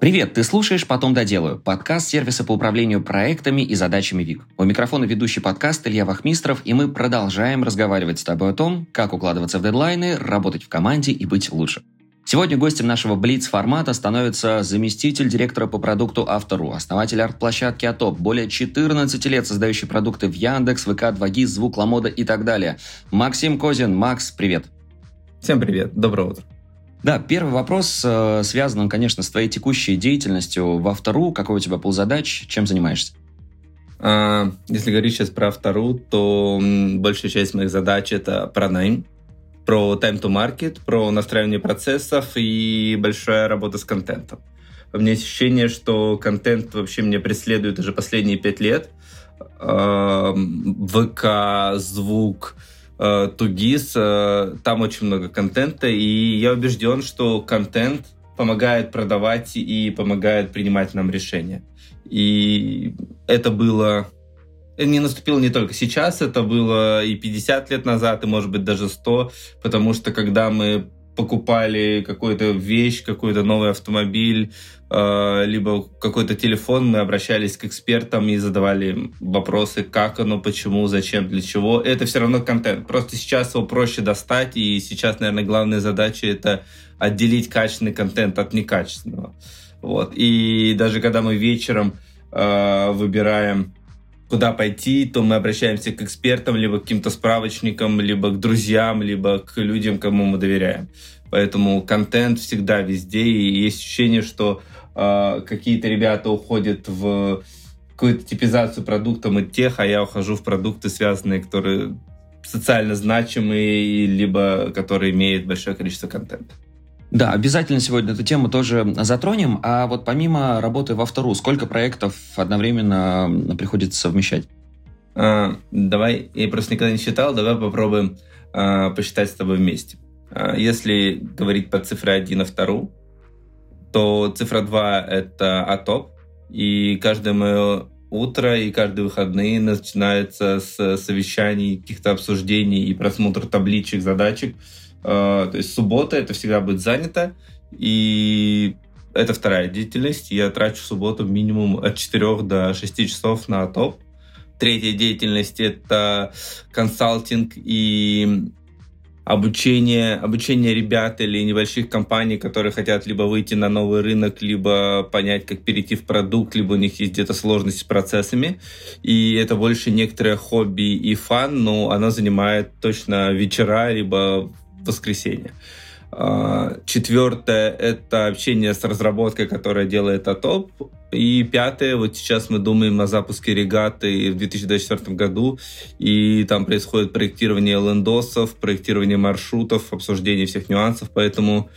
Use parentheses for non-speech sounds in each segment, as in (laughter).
Привет, ты слушаешь «Потом доделаю» – подкаст сервиса по управлению проектами и задачами ВИК. У микрофона ведущий подкаст Илья Вахмистров, и мы продолжаем разговаривать с тобой о том, как укладываться в дедлайны, работать в команде и быть лучше. Сегодня гостем нашего Блиц-формата становится заместитель директора по продукту Автору, основатель арт-площадки Атоп, более 14 лет создающий продукты в Яндекс, ВК, 2GIS, Звук, Ламода и так далее. Максим Козин. Макс, привет. Всем привет, доброе утро. Да, первый вопрос э, связан, он, конечно, с твоей текущей деятельностью в Автору. Какой у тебя был задач, чем занимаешься? А, если говорить сейчас про Автору, то большая часть моих задач это про найм, про time to market, про настраивание процессов и большая работа с контентом. У меня ощущение, что контент вообще меня преследует уже последние пять лет. ВК, звук, э, Тугис, э, там очень много контента, и я убежден, что контент помогает продавать и помогает принимать нам решения. И это было... Это не наступило не только сейчас, это было и 50 лет назад, и, может быть, даже 100, потому что когда мы покупали какую-то вещь, какой-то новый автомобиль, э, либо какой-то телефон, мы обращались к экспертам и задавали вопросы, как оно, почему, зачем, для чего. Это все равно контент. Просто сейчас его проще достать, и сейчас, наверное, главная задача это отделить качественный контент от некачественного. Вот. И даже когда мы вечером э, выбираем куда пойти, то мы обращаемся к экспертам, либо к каким-то справочникам, либо к друзьям, либо к людям, кому мы доверяем. Поэтому контент всегда везде, и есть ощущение, что э, какие-то ребята уходят в какую-то типизацию продукта мы тех, а я ухожу в продукты, связанные, которые социально значимые, либо которые имеют большое количество контента. Да, обязательно сегодня эту тему тоже затронем. А вот помимо работы во вторую, сколько проектов одновременно приходится совмещать? А, давай, я просто никогда не считал, давай попробуем а, посчитать с тобой вместе. А, если говорить по цифре 1 и 2, то цифра 2 — это АТОП, и каждое мое утро и каждые выходные начинается с совещаний, каких-то обсуждений и просмотра табличек, задачек, а, то есть суббота это всегда будет занято, и это вторая деятельность. Я трачу субботу минимум от 4 до 6 часов на топ. Третья деятельность это консалтинг и обучение, обучение ребят или небольших компаний, которые хотят либо выйти на новый рынок, либо понять, как перейти в продукт, либо у них есть где-то сложности с процессами. И это больше некоторое хобби и фан, но оно занимает точно вечера, либо воскресенье. А, четвертое — это общение с разработкой, которая делает АТОП. И пятое, вот сейчас мы думаем о запуске регаты в 2024 году, и там происходит проектирование лендосов, проектирование маршрутов, обсуждение всех нюансов, поэтому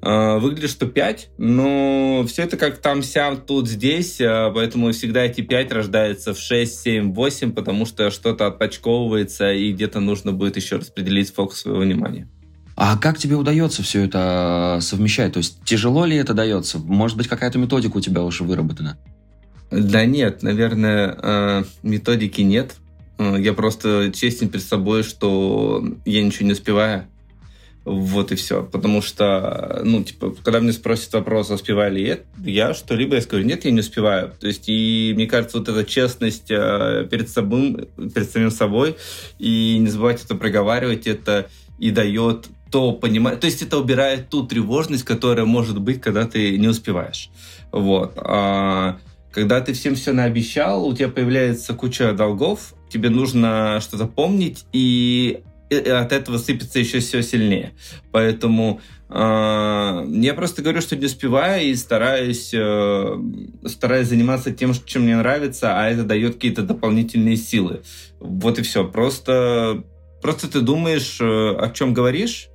э, выглядит, что 5, но все это как там, сям, тут, здесь, э, поэтому всегда эти 5 рождаются в 6, 7, 8, потому что что-то отпочковывается, и где-то нужно будет еще распределить фокус своего внимания. А как тебе удается все это э, совмещать? То есть тяжело ли это дается? Может быть, какая-то методика у тебя уже выработана? Да нет, наверное, э, методики нет. Э, я просто честен перед собой, что я ничего не успеваю. Вот и все. Потому что, ну, типа, когда мне спросят вопрос, успеваю ли я, я что-либо, я скажу, нет, я не успеваю. То есть, и мне кажется, вот эта честность перед собой, перед самим собой, и не забывать это проговаривать, это и дает то понимать, то есть это убирает ту тревожность, которая может быть, когда ты не успеваешь. Вот. А когда ты всем все наобещал, у тебя появляется куча долгов, тебе нужно что-то помнить, и от этого сыпется еще все сильнее. Поэтому э, я просто говорю, что не успеваю и стараюсь, э, стараюсь заниматься тем, чем мне нравится, а это дает какие-то дополнительные силы. Вот и все. Просто, просто ты думаешь, э, о чем говоришь,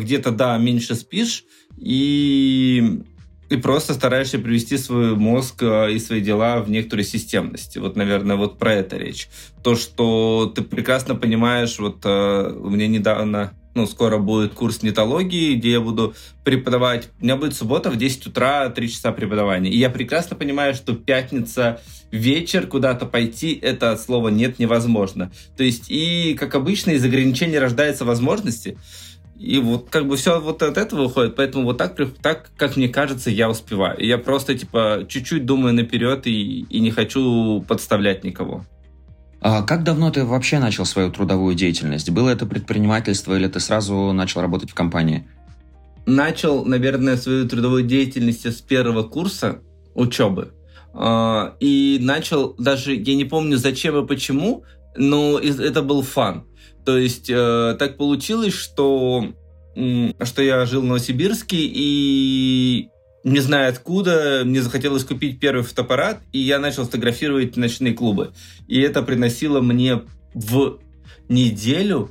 где-то, да, меньше спишь, и ты просто стараешься привести свой мозг э, и свои дела в некоторую системность. Вот, наверное, вот про это речь. То, что ты прекрасно понимаешь, вот э, у меня недавно, ну, скоро будет курс нетологии, где я буду преподавать. У меня будет суббота в 10 утра, 3 часа преподавания. И я прекрасно понимаю, что пятница вечер куда-то пойти, это от слова нет невозможно. То есть, и, как обычно, из ограничений рождаются возможности. И вот как бы все вот от этого выходит, поэтому вот так, так как мне кажется, я успеваю. Я просто типа чуть-чуть думаю наперед и, и не хочу подставлять никого. А как давно ты вообще начал свою трудовую деятельность? Было это предпринимательство или ты сразу начал работать в компании? Начал, наверное, свою трудовую деятельность с первого курса учебы. А, и начал, даже я не помню зачем и почему, но это был фан. То есть э, так получилось, что, что я жил в Новосибирске, и не знаю откуда, мне захотелось купить первый фотоаппарат, и я начал фотографировать ночные клубы. И это приносило мне в неделю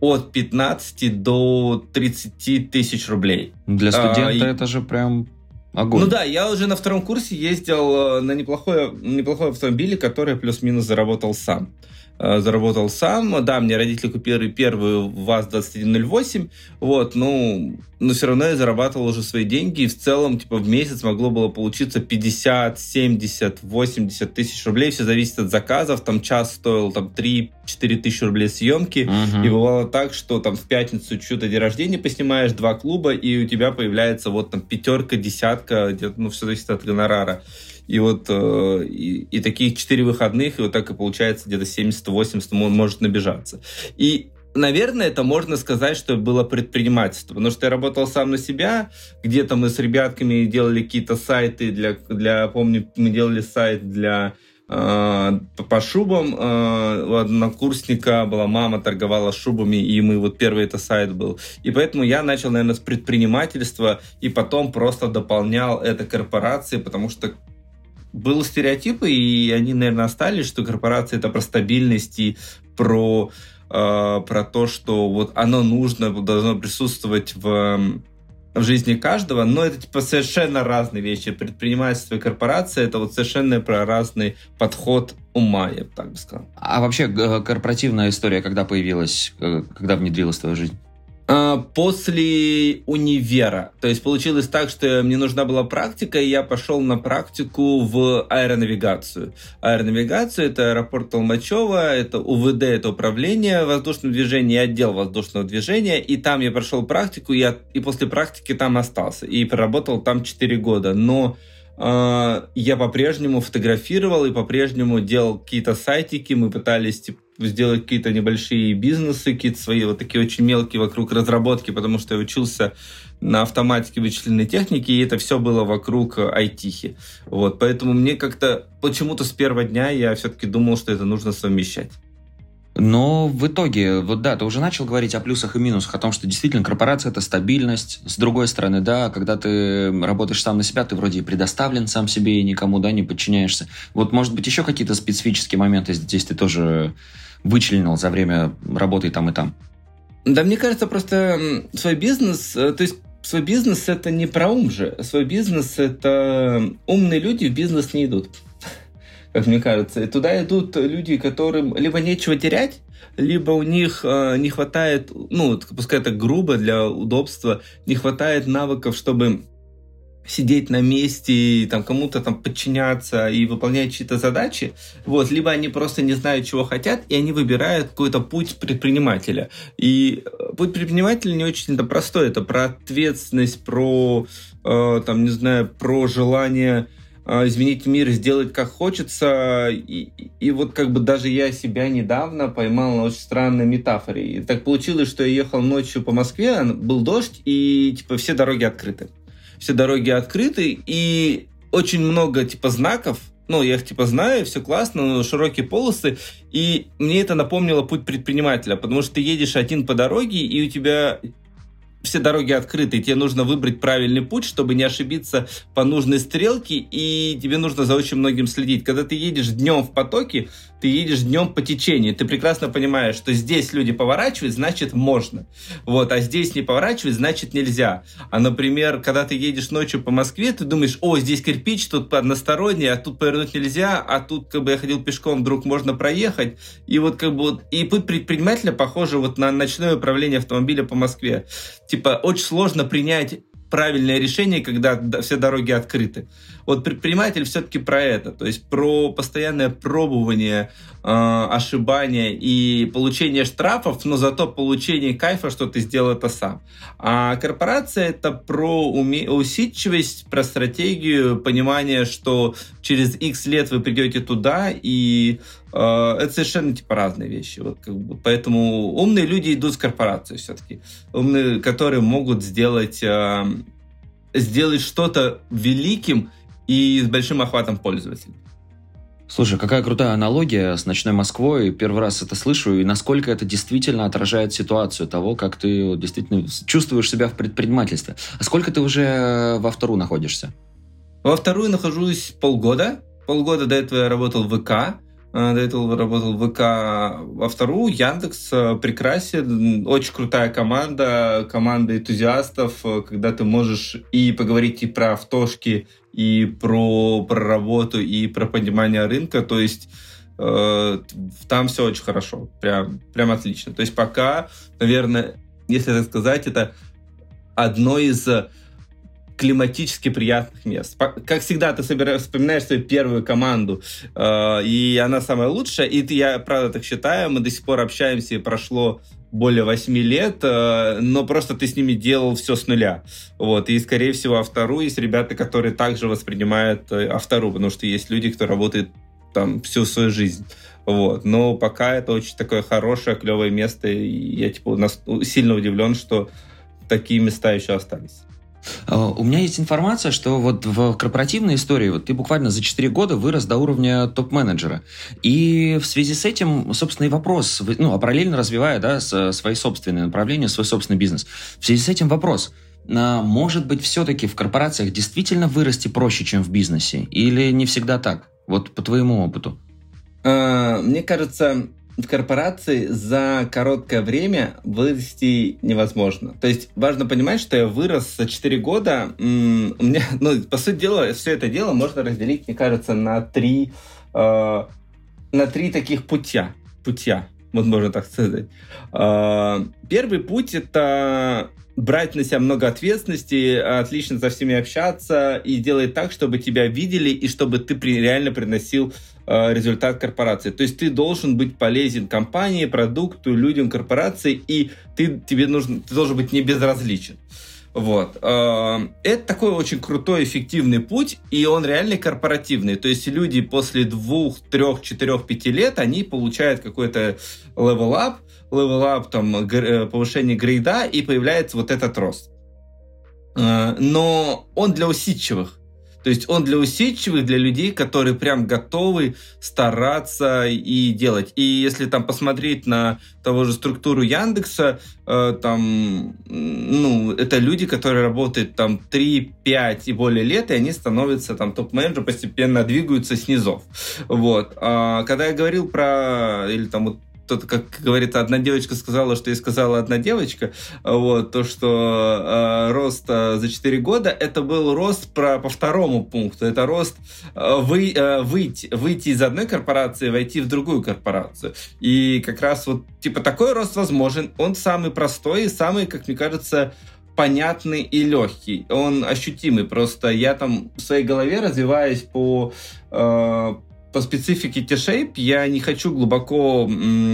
от 15 до 30 тысяч рублей. Для студента а, это же прям огонь. Ну да, я уже на втором курсе ездил э, на неплохой, неплохой автомобиле, который плюс-минус заработал сам. Э, заработал сам. Да, мне родители купили первую ВАЗ-2108, вот, ну, но все равно я зарабатывал уже свои деньги, и в целом, типа, в месяц могло было получиться 50, 70, 80 тысяч рублей, все зависит от заказов, там час стоил там 3-4 тысячи рублей съемки, uh-huh. и бывало так, что там в пятницу что-то день рождения поснимаешь, два клуба, и у тебя появляется вот там пятерка, десятка, где-то, ну, все зависит от гонорара. И вот э, и, и таких 4 выходных, и вот так и получается где-то 70-80 он может набежаться. И наверное, это можно сказать, что было предпринимательство, потому что я работал сам на себя, где-то мы с ребятками делали какие-то сайты для, для помню, мы делали сайт для э, по шубам. Э, у однокурсника была мама, торговала шубами, и мы вот первый это сайт был. И поэтому я начал, наверное, с предпринимательства, и потом просто дополнял это корпорации, потому что был стереотипы, и они, наверное, остались, что корпорация это про стабильность и про, э, про то, что вот оно нужно, должно присутствовать в, в жизни каждого, но это типа совершенно разные вещи. Предпринимательство и корпорация это вот совершенно про разный подход ума, я бы так бы сказал. А вообще корпоративная история когда появилась, когда внедрилась в твою жизнь? А, после универа. То есть получилось так, что мне нужна была практика, и я пошел на практику в аэронавигацию. Аэронавигацию — это аэропорт Толмачева, это УВД, это управление воздушным движением, отдел воздушного движения, и там я прошел практику, и, я, и после практики там остался, и проработал там 4 года. Но я по-прежнему фотографировал и по-прежнему делал какие-то сайтики, мы пытались типа, сделать какие-то небольшие бизнесы, какие-то свои вот такие очень мелкие вокруг разработки, потому что я учился на автоматике вычисленной техники, и это все было вокруг айтихи. Вот, поэтому мне как-то почему-то с первого дня я все-таки думал, что это нужно совмещать. Но в итоге, вот да, ты уже начал говорить о плюсах и минусах, о том, что действительно корпорация – это стабильность. С другой стороны, да, когда ты работаешь сам на себя, ты вроде и предоставлен сам себе и никому, да, не подчиняешься. Вот, может быть, еще какие-то специфические моменты здесь ты тоже вычленил за время работы там и там? Да, мне кажется, просто свой бизнес, э, то есть свой бизнес это не про ум же. Свой бизнес это умные люди в бизнес не идут, как мне кажется. И туда идут люди, которым либо нечего терять, либо у них э, не хватает, ну, пускай это грубо для удобства, не хватает навыков, чтобы сидеть на месте, и, там кому-то там подчиняться и выполнять чьи-то задачи, вот, либо они просто не знают, чего хотят, и они выбирают какой-то путь предпринимателя. И э, путь предпринимателя не очень это простой, это про ответственность, про, э, там, не знаю, про желание изменить мир, сделать как хочется. И, и вот как бы даже я себя недавно поймал на очень странной метафоре. И так получилось, что я ехал ночью по Москве, был дождь, и типа все дороги открыты все дороги открыты, и очень много, типа, знаков, ну, я их, типа, знаю, все классно, широкие полосы, и мне это напомнило путь предпринимателя, потому что ты едешь один по дороге, и у тебя все дороги открыты, и тебе нужно выбрать правильный путь, чтобы не ошибиться по нужной стрелке, и тебе нужно за очень многим следить. Когда ты едешь днем в потоке, ты едешь днем по течению, ты прекрасно понимаешь, что здесь люди поворачивают, значит можно. Вот, а здесь не поворачивать, значит нельзя. А, например, когда ты едешь ночью по Москве, ты думаешь, о, здесь кирпич, тут односторонний, а тут повернуть нельзя, а тут как бы я ходил пешком, вдруг можно проехать. И вот как бы вот, и путь предпринимателя похоже вот на ночное управление автомобиля по Москве. Типа, очень сложно принять правильное решение, когда все дороги открыты. Вот предприниматель все-таки про это, то есть про постоянное пробование, э, ошибания и получение штрафов, но зато получение кайфа, что ты сделал это сам. А корпорация это про уме- усидчивость, про стратегию, понимание, что через X лет вы придете туда и это совершенно типа разные вещи. Вот, как бы, поэтому умные люди идут с корпорацией все-таки. Умные, которые могут сделать, э, сделать что-то великим и с большим охватом пользователей. Слушай, какая крутая аналогия с ночной Москвой. Первый раз это слышу, и насколько это действительно отражает ситуацию того, как ты действительно чувствуешь себя в предпринимательстве. А сколько ты уже во вторую находишься? Во вторую нахожусь полгода. Полгода до этого я работал в ВК. Э, до этого работал в ВК во вторую. Яндекс э, прекрасен, очень крутая команда, команда энтузиастов, э, когда ты можешь и поговорить и про автошки, и про, про работу, и про понимание рынка. То есть э, там все очень хорошо, прям, прям отлично. То есть пока, наверное, если так сказать, это одно из климатически приятных мест. Как всегда, ты собираешь, вспоминаешь свою первую команду, э, и она самая лучшая, и я правда так считаю, мы до сих пор общаемся, и прошло более 8 лет, э, но просто ты с ними делал все с нуля. Вот. И, скорее всего, автору есть ребята, которые также воспринимают э, автору, потому что есть люди, кто работает там всю свою жизнь. Вот. Но пока это очень такое хорошее, клевое место, и я типа сильно удивлен, что такие места еще остались. А, у меня есть информация, что вот в корпоративной истории вот ты буквально за 4 года вырос до уровня топ-менеджера. И в связи с этим, собственно, и вопрос, ну, а параллельно развивая, да, свои собственные направления, свой собственный бизнес. В связи с этим вопрос, а, может быть, все-таки в корпорациях действительно вырасти проще, чем в бизнесе? Или не всегда так? Вот по твоему опыту. А, мне кажется, в корпорации за короткое время вырасти невозможно. То есть важно понимать, что я вырос за 4 года. У меня, ну, по сути дела, все это дело можно разделить, мне кажется, на три, э, на три таких путя. Путя, вот можно так сказать. Э, первый путь это брать на себя много ответственности, отлично со всеми общаться и делать так, чтобы тебя видели и чтобы ты реально приносил э, результат корпорации. То есть ты должен быть полезен компании, продукту, людям, корпорации, и ты, тебе нужно, ты должен быть не безразличен. Вот. Э, это такой очень крутой, эффективный путь, и он реально корпоративный. То есть люди после двух, трех, четырех, пяти лет, они получают какой-то level up, level up, там, э, повышение грейда, и появляется вот этот рост. Э, но он для усидчивых. То есть он для усидчивых, для людей, которые прям готовы стараться и делать. И если там посмотреть на того же структуру Яндекса, э, там, ну, это люди, которые работают там 3, 5 и более лет, и они становятся там топ-менеджером, постепенно двигаются снизу. Вот. А когда я говорил про, или там вот тут, как говорится, одна девочка сказала, что и сказала одна девочка, вот, то, что э, рост э, за 4 года, это был рост про, по второму пункту, это рост э, вы, э, выйти, выйти из одной корпорации, войти в другую корпорацию. И как раз вот, типа, такой рост возможен, он самый простой и самый, как мне кажется, понятный и легкий. Он ощутимый. Просто я там в своей голове развиваясь по э, по специфике T-Shape я не хочу глубоко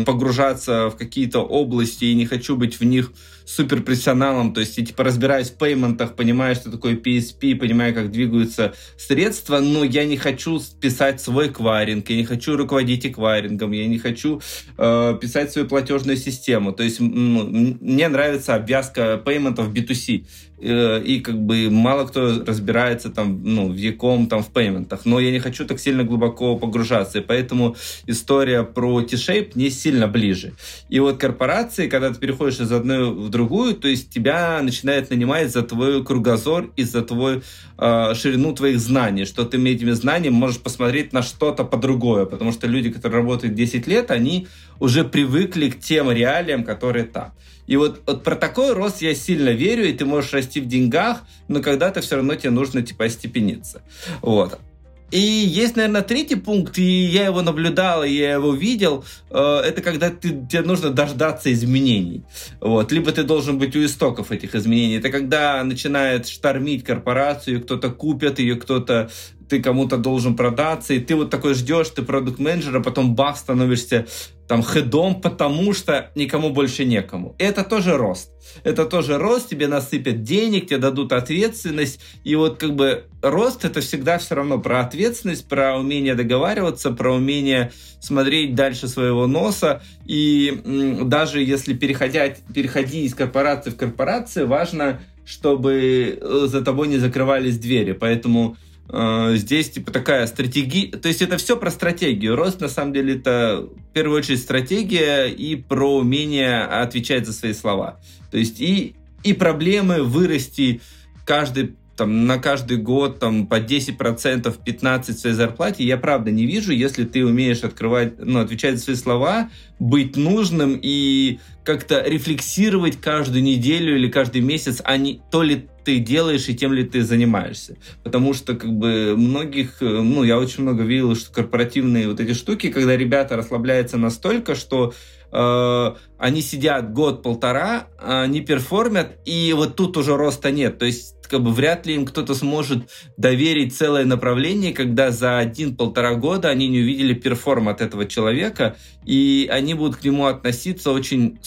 погружаться в какие-то области и не хочу быть в них суперпрофессионалом, то есть я типа разбираюсь в пейментах, понимаю, что такое PSP, понимаю, как двигаются средства, но я не хочу писать свой кваринг, я не хочу руководить эквайрингом, я не хочу э, писать свою платежную систему. То есть мне нравится обвязка пейментов B2C. Э, и как бы мало кто разбирается там, ну, в яком там в пейментах, но я не хочу так сильно глубоко погружаться, и поэтому история про T-Shape не сильно ближе. И вот корпорации, когда ты переходишь из одной другую, то есть тебя начинает нанимать за твой кругозор и за твой э, ширину твоих знаний, что ты этими знаниями можешь посмотреть на что-то по-другое, потому что люди, которые работают 10 лет, они уже привыкли к тем реалиям, которые там. И вот, вот про такой рост я сильно верю, и ты можешь расти в деньгах, но когда-то все равно тебе нужно типа остепениться. Вот. И есть, наверное, третий пункт, и я его наблюдал, и я его видел, э, это когда ты, тебе нужно дождаться изменений. Вот. Либо ты должен быть у истоков этих изменений. Это когда начинает штормить корпорацию, кто-то купит ее, кто-то ты кому-то должен продаться, и ты вот такой ждешь, ты продукт-менеджер, а потом бах, становишься там хедом, потому что никому больше некому. Это тоже рост. Это тоже рост, тебе насыпят денег, тебе дадут ответственность. И вот как бы рост это всегда все равно про ответственность, про умение договариваться, про умение смотреть дальше своего носа. И даже если переходя, переходи из корпорации в корпорацию, важно, чтобы э, за тобой не закрывались двери. Поэтому здесь типа такая стратегия, то есть это все про стратегию. Рост на самом деле это в первую очередь стратегия и про умение отвечать за свои слова. То есть и, и проблемы вырасти каждый там, на каждый год там, по 10%, 15% в своей зарплате, я правда не вижу, если ты умеешь открывать, ну, отвечать за свои слова, быть нужным и как-то рефлексировать каждую неделю или каждый месяц, а не то ли ты делаешь и тем ли ты занимаешься. Потому что как бы многих, ну, я очень много видел, что корпоративные вот эти штуки, когда ребята расслабляются настолько, что э, они сидят год-полтора, они перформят, и вот тут уже роста нет. То есть как бы вряд ли им кто-то сможет доверить целое направление, когда за один-полтора года они не увидели перформ от этого человека, и они будут к нему относиться очень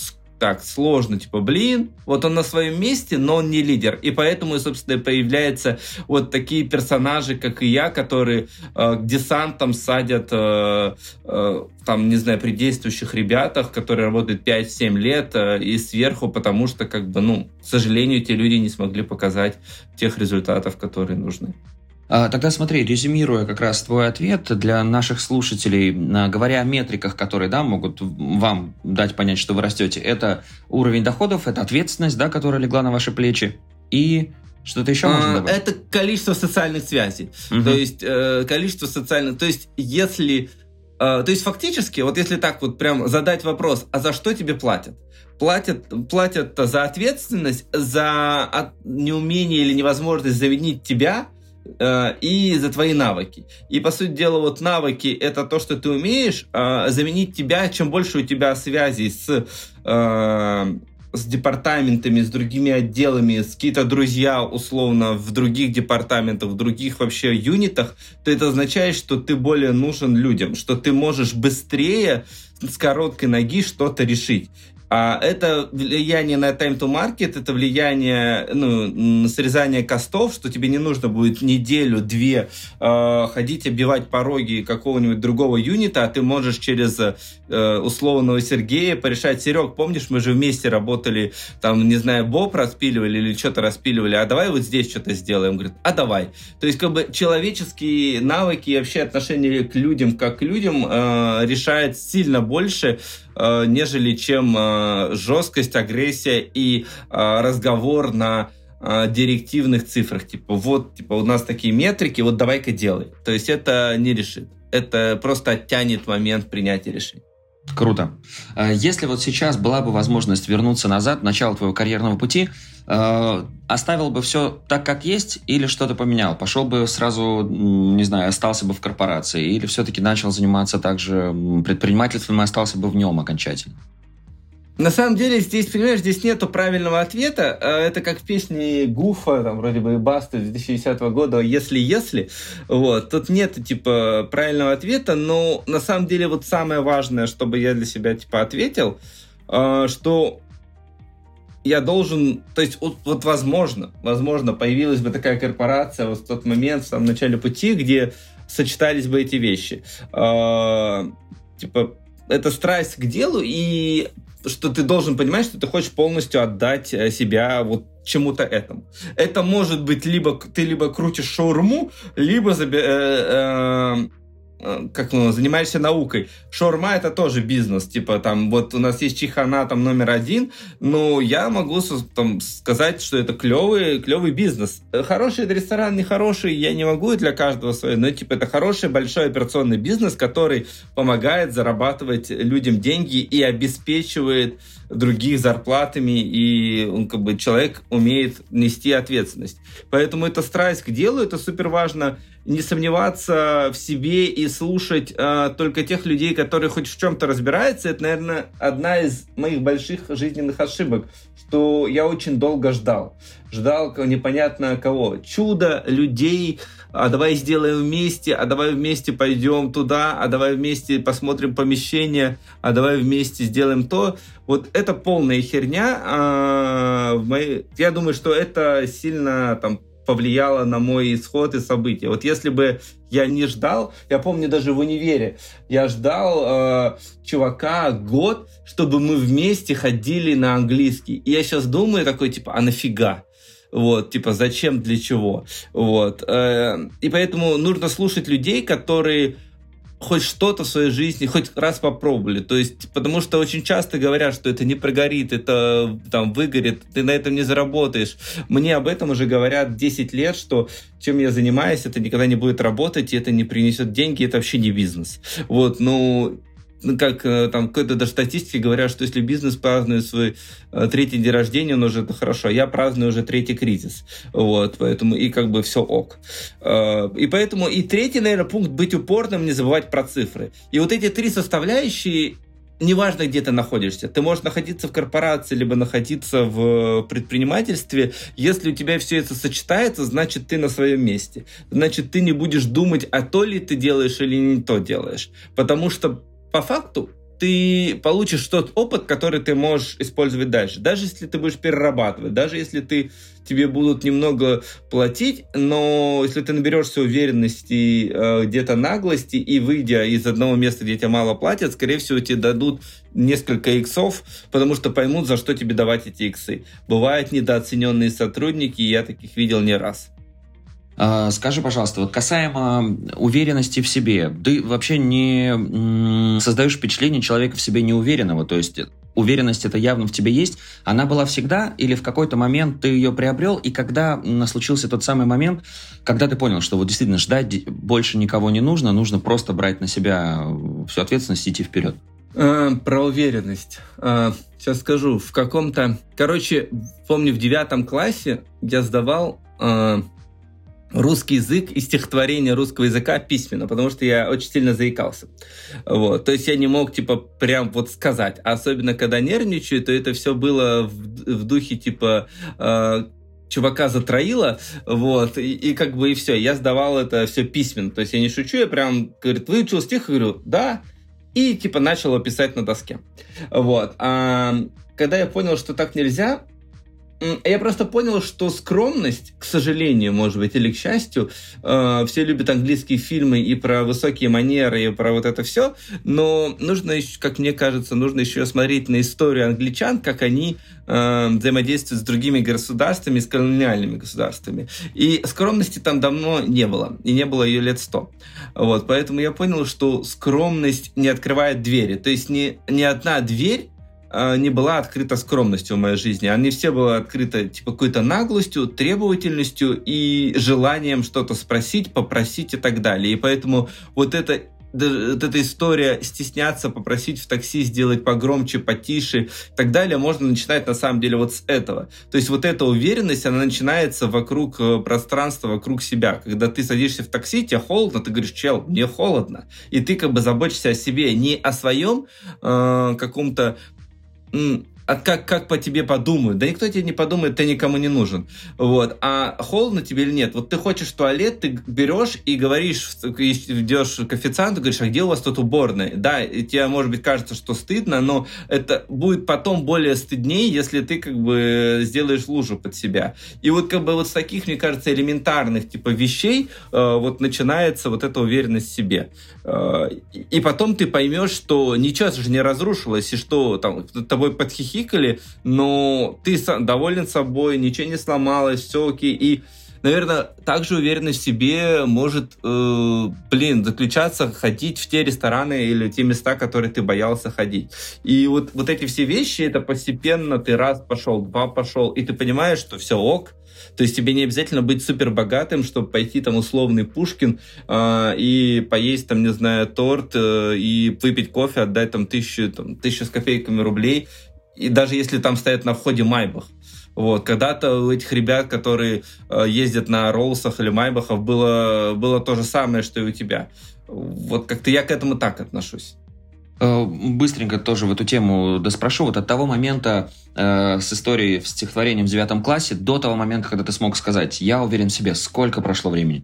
так сложно, типа, блин, вот он на своем месте, но он не лидер. И поэтому, собственно, появляются вот такие персонажи, как и я, которые э, десантом садят, э, э, там, не знаю, при действующих ребятах, которые работают 5-7 лет, э, и сверху, потому что, как бы, ну, к сожалению, те люди не смогли показать тех результатов, которые нужны. А, тогда смотри, резюмируя как раз твой ответ для наших слушателей, а, говоря о метриках, которые да, могут вам дать понять, что вы растете, это уровень доходов, это ответственность, да, которая легла на ваши плечи, и что-то еще можно а, добавить? Это количество социальных связей. Угу. То есть э, количество социальных... То есть если... Э, то есть фактически, вот если так вот прям задать вопрос, а за что тебе платят? Платят, платят за ответственность, за неумение или невозможность заменить тебя – и за твои навыки. И, по сути дела, вот навыки — это то, что ты умеешь, э, заменить тебя, чем больше у тебя связей с э, с департаментами, с другими отделами, с какие-то друзья, условно, в других департаментах, в других вообще юнитах, то это означает, что ты более нужен людям, что ты можешь быстрее с короткой ноги что-то решить. А это влияние на time to market, это влияние ну, на срезание костов, что тебе не нужно будет неделю-две э, ходить оббивать пороги какого-нибудь другого юнита, а ты можешь через э, условного Сергея порешать. Серег, помнишь, мы же вместе работали, там, не знаю, боб распиливали или что-то распиливали, а давай вот здесь что-то сделаем. Говорит, а давай. То есть, как бы человеческие навыки и вообще отношение к людям, как к людям, э, решает сильно больше, нежели чем э, жесткость, агрессия и э, разговор на директивных цифрах. Типа, вот, типа, у нас такие метрики, вот давай-ка делай. То есть это не решит. Это просто оттянет момент принятия решений. Круто. Если вот сейчас была бы возможность вернуться назад, в начало твоего карьерного пути, Э, оставил бы все так, как есть, или что-то поменял? Пошел бы сразу, не знаю, остался бы в корпорации, или все-таки начал заниматься также предпринимательством и остался бы в нем окончательно? На самом деле здесь, понимаешь, здесь нету правильного ответа. Э, это как в песне Гуфа, там вроде бы Басты 2010 года «Если-если». Вот. Тут нет, типа, правильного ответа, но на самом деле вот самое важное, чтобы я для себя, типа, ответил, э, что я должен, то есть вот, вот возможно, возможно, появилась бы такая корпорация вот в тот момент, в самом начале пути, где сочетались бы эти вещи. Э, типа, это страсть к делу, и что ты должен понимать, что ты хочешь полностью отдать э, себя вот чему-то этому. Это может быть либо ты либо крутишь шаурму, либо заби- э, э, как ну, занимаешься наукой. Шаурма это тоже бизнес, типа там вот у нас есть чихана там номер один, но я могу там сказать, что это клевый, клевый бизнес. Хороший ресторан, не хороший, я не могу для каждого свой, но типа это хороший большой операционный бизнес, который помогает зарабатывать людям деньги и обеспечивает других зарплатами, и он как бы человек умеет нести ответственность. Поэтому это страсть к делу, это супер важно не сомневаться в себе и слушать э, только тех людей, которые хоть в чем-то разбираются, это, наверное, одна из моих больших жизненных ошибок, что я очень долго ждал. Ждал непонятно кого. Чудо, людей, а давай сделаем вместе, а давай вместе пойдем туда, а давай вместе посмотрим помещение, а давай вместе сделаем то. Вот это полная херня. А, моей... Я думаю, что это сильно там повлияло на мой исход и события. Вот если бы я не ждал, я помню даже в универе, я ждал э, чувака год, чтобы мы вместе ходили на английский. И я сейчас думаю такой, типа, а нафига? Вот, типа, зачем, для чего? Вот. Э, и поэтому нужно слушать людей, которые хоть что-то в своей жизни хоть раз попробовали. То есть, потому что очень часто говорят, что это не прогорит, это там выгорит, ты на этом не заработаешь. Мне об этом уже говорят 10 лет, что чем я занимаюсь, это никогда не будет работать, и это не принесет деньги, это вообще не бизнес. Вот, ну, как э, там какой-то даже статистики говорят, что если бизнес празднует свой э, третий день рождения, он уже это хорошо. Я праздную уже третий кризис. Вот, поэтому и как бы все ок. Э, и поэтому и третий, наверное, пункт быть упорным, не забывать про цифры. И вот эти три составляющие неважно, где ты находишься. Ты можешь находиться в корпорации, либо находиться в предпринимательстве. Если у тебя все это сочетается, значит, ты на своем месте. Значит, ты не будешь думать, а то ли ты делаешь или не то делаешь. Потому что по факту ты получишь тот опыт, который ты можешь использовать дальше. Даже если ты будешь перерабатывать, даже если ты, тебе будут немного платить, но если ты наберешься уверенности, э, где-то наглости, и выйдя из одного места, где тебе мало платят, скорее всего, тебе дадут несколько иксов, потому что поймут, за что тебе давать эти иксы. Бывают недооцененные сотрудники, я таких видел не раз. А, скажи, пожалуйста, вот касаемо уверенности в себе, ты вообще не создаешь впечатление человека в себе неуверенного, то есть уверенность это явно в тебе есть, она была всегда или в какой-то момент ты ее приобрел, и когда случился тот самый момент, когда ты понял, что вот действительно ждать больше никого не нужно, нужно просто брать на себя всю ответственность и идти вперед? А, про уверенность. Сейчас скажу. В каком-то... Короче, помню, в девятом классе я сдавал русский язык и стихотворение русского языка письменно, потому что я очень сильно заикался. Вот. То есть я не мог, типа, прям вот сказать. А особенно, когда нервничаю, то это все было в, в духе, типа, э, чувака затроило, вот, и, и как бы и все. Я сдавал это все письменно. То есть я не шучу, я прям, говорит, выучил стих, говорю, да, и типа начал писать на доске. Вот. А, когда я понял, что так нельзя, я просто понял, что скромность, к сожалению, может быть, или к счастью, э, все любят английские фильмы и про высокие манеры, и про вот это все, но нужно, как мне кажется, нужно еще смотреть на историю англичан, как они э, взаимодействуют с другими государствами, с колониальными государствами. И скромности там давно не было, и не было ее лет сто. Вот, поэтому я понял, что скромность не открывает двери. То есть ни, ни одна дверь не была открыта скромностью в моей жизни. Они все были открыты типа какой-то наглостью, требовательностью и желанием что-то спросить, попросить и так далее. И поэтому вот это вот эта история стесняться, попросить в такси сделать погромче, потише и так далее, можно начинать на самом деле вот с этого. То есть вот эта уверенность, она начинается вокруг э, пространства, вокруг себя. Когда ты садишься в такси, тебе холодно, ты говоришь, чел, мне холодно. И ты как бы заботишься о себе, не о своем э, каком-то うん。А как, как по тебе подумают? Да никто тебе не подумает, ты никому не нужен. Вот. А холодно тебе или нет? Вот ты хочешь туалет, ты берешь и говоришь, идешь к официанту, говоришь, а где у вас тут уборная? Да, и тебе, может быть, кажется, что стыдно, но это будет потом более стыднее, если ты как бы сделаешь лужу под себя. И вот как бы вот с таких, мне кажется, элементарных типа вещей э, вот начинается вот эта уверенность в себе. Э, и потом ты поймешь, что ничего же не разрушилось, и что там тобой подхихикали, но ты доволен собой, ничего не сломалось, все окей. И наверное, также уверенность в себе может, э, блин, заключаться ходить в те рестораны или те места, которые ты боялся ходить. И вот, вот эти все вещи, это постепенно ты раз пошел, два пошел, и ты понимаешь, что все ок, то есть тебе не обязательно быть супер богатым, чтобы пойти там условный Пушкин э, и поесть там, не знаю, торт э, и выпить кофе, отдать там тысячу, там, тысячу с копейками рублей. И даже если там стоят на входе Майбах. Вот, когда-то у этих ребят, которые э, ездят на Роллсах или Майбахах, было, было то же самое, что и у тебя. Вот как-то я к этому так отношусь. Э, быстренько тоже в эту тему доспрошу. Вот от того момента э, с историей в стихотворением в девятом классе до того момента, когда ты смог сказать «я уверен в себе», сколько прошло времени?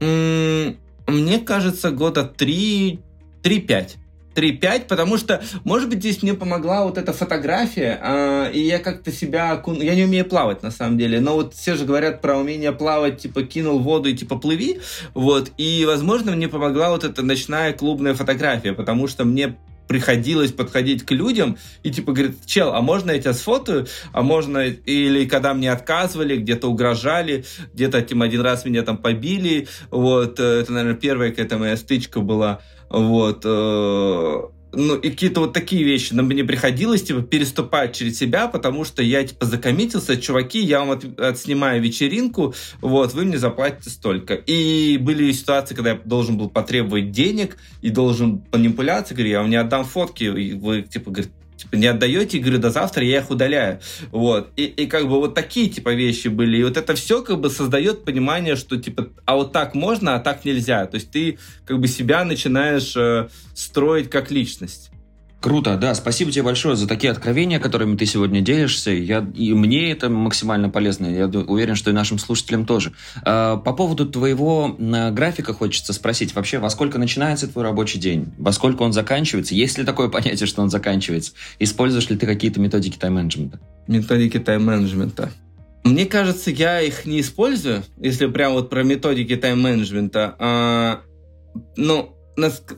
Мне кажется, года три, три-пять. 3-5, потому что, может быть, здесь мне помогла вот эта фотография, э, и я как-то себя окун... Я не умею плавать, на самом деле, но вот все же говорят про умение плавать, типа, кинул воду и, типа, плыви, вот, и, возможно, мне помогла вот эта ночная клубная фотография, потому что мне приходилось подходить к людям и типа говорит, чел, а можно я тебя сфотою? А можно, или когда мне отказывали, где-то угрожали, где-то тем один раз меня там побили, вот, э, это, наверное, первая какая-то моя стычка была, вот. Э, ну, и какие-то вот такие вещи. Нам мне приходилось, типа, переступать через себя, потому что я, типа, закоммитился, чуваки, я вам от, отснимаю вечеринку, вот, вы мне заплатите столько. И были ситуации, когда я должен был потребовать денег и должен манипуляции, говорю, я вам не отдам фотки, и вы, типа, говорит, типа, не отдаете, говорю, до завтра я их удаляю. Вот. И, и как бы вот такие, типа, вещи были. И вот это все как бы создает понимание, что, типа, а вот так можно, а так нельзя. То есть ты как бы себя начинаешь э, строить как личность. Круто, да. Спасибо тебе большое за такие откровения, которыми ты сегодня делишься. Я, и мне это максимально полезно. Я уверен, что и нашим слушателям тоже. А, по поводу твоего графика хочется спросить. Вообще, во сколько начинается твой рабочий день? Во сколько он заканчивается? Есть ли такое (laughs) понятие, что он заканчивается? Используешь ли ты какие-то методики тайм-менеджмента? Методики тайм-менеджмента. Мне кажется, я их не использую, если прям вот про методики тайм-менеджмента. А, ну,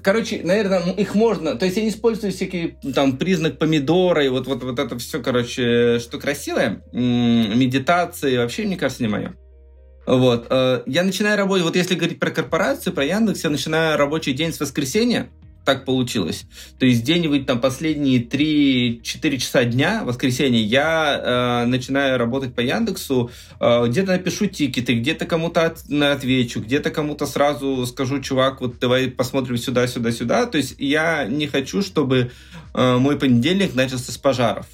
Короче, наверное, их можно... То есть я не использую всякие там признак помидора и вот, вот, вот это все, короче, что красивое. Медитации вообще, мне кажется, не мое. Вот. Э, я начинаю работать... Вот если говорить про корпорацию, про Яндекс, я начинаю рабочий день с воскресенья так получилось. То есть где-нибудь там последние 3-4 часа дня, воскресенье, я э, начинаю работать по Яндексу, э, где-то напишу тикеты, где-то кому-то от, отвечу, где-то кому-то сразу скажу, чувак, вот давай посмотрим сюда, сюда, сюда. То есть я не хочу, чтобы э, мой понедельник начался с пожаров.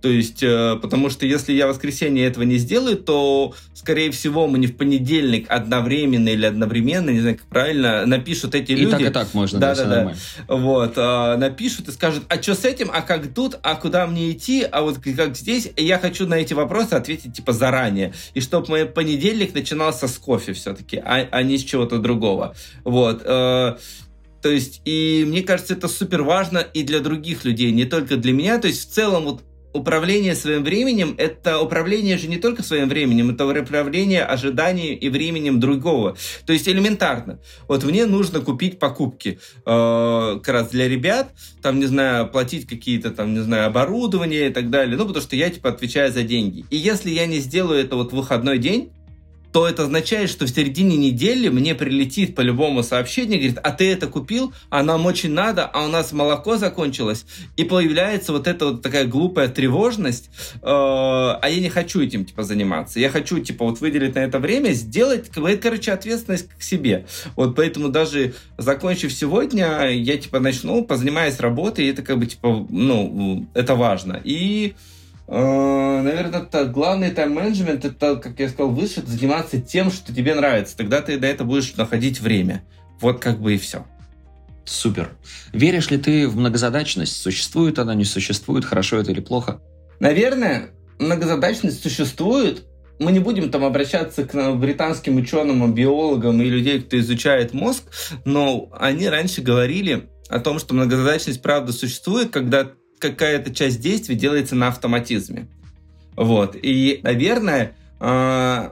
То есть, э, потому что если я в воскресенье этого не сделаю, то, скорее всего, мне в понедельник одновременно или одновременно, не знаю, как правильно, напишут эти и люди. И так, и так можно, да, да, да. Нормально. Вот, э, напишут и скажут, а что с этим, а как тут, а куда мне идти, а вот как здесь. Я хочу на эти вопросы ответить, типа, заранее. И чтобы мой понедельник начинался с кофе все-таки, а, а не с чего-то другого. Вот. Э, то есть, и мне кажется, это супер важно и для других людей, не только для меня. То есть, в целом, вот управление своим временем – это управление же не только своим временем, это управление ожиданием и временем другого. То есть элементарно. Вот мне нужно купить покупки э, как раз для ребят, там, не знаю, платить какие-то там, не знаю, оборудование и так далее, ну, потому что я, типа, отвечаю за деньги. И если я не сделаю это вот в выходной день, то это означает, что в середине недели мне прилетит по любому сообщению, говорит, а ты это купил, а нам очень надо, а у нас молоко закончилось. И появляется вот эта вот такая глупая тревожность, э, а я не хочу этим, типа, заниматься. Я хочу, типа, вот выделить на это время, сделать, короче, ответственность к себе. Вот поэтому даже закончив сегодня, я, типа, начну, позанимаясь работой, и это, как бы, типа, ну, это важно. И наверное, это главный тайм-менеджмент, это, как я сказал выше, заниматься тем, что тебе нравится. Тогда ты до этого будешь находить время. Вот как бы и все. Супер. Веришь ли ты в многозадачность? Существует она, не существует? Хорошо это или плохо? Наверное, многозадачность существует. Мы не будем там обращаться к британским ученым, биологам и людей, кто изучает мозг, но они раньше говорили о том, что многозадачность правда существует, когда какая-то часть действий делается на автоматизме. Вот. И, наверное, э,